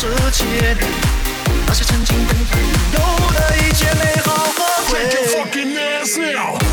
世界里，那些曾经拥有的一切美好和回忆。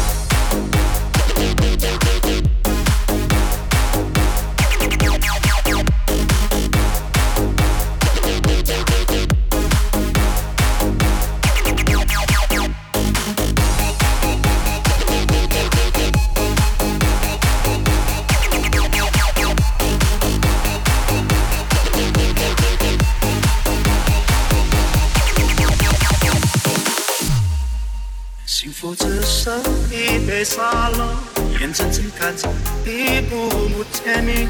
would tell me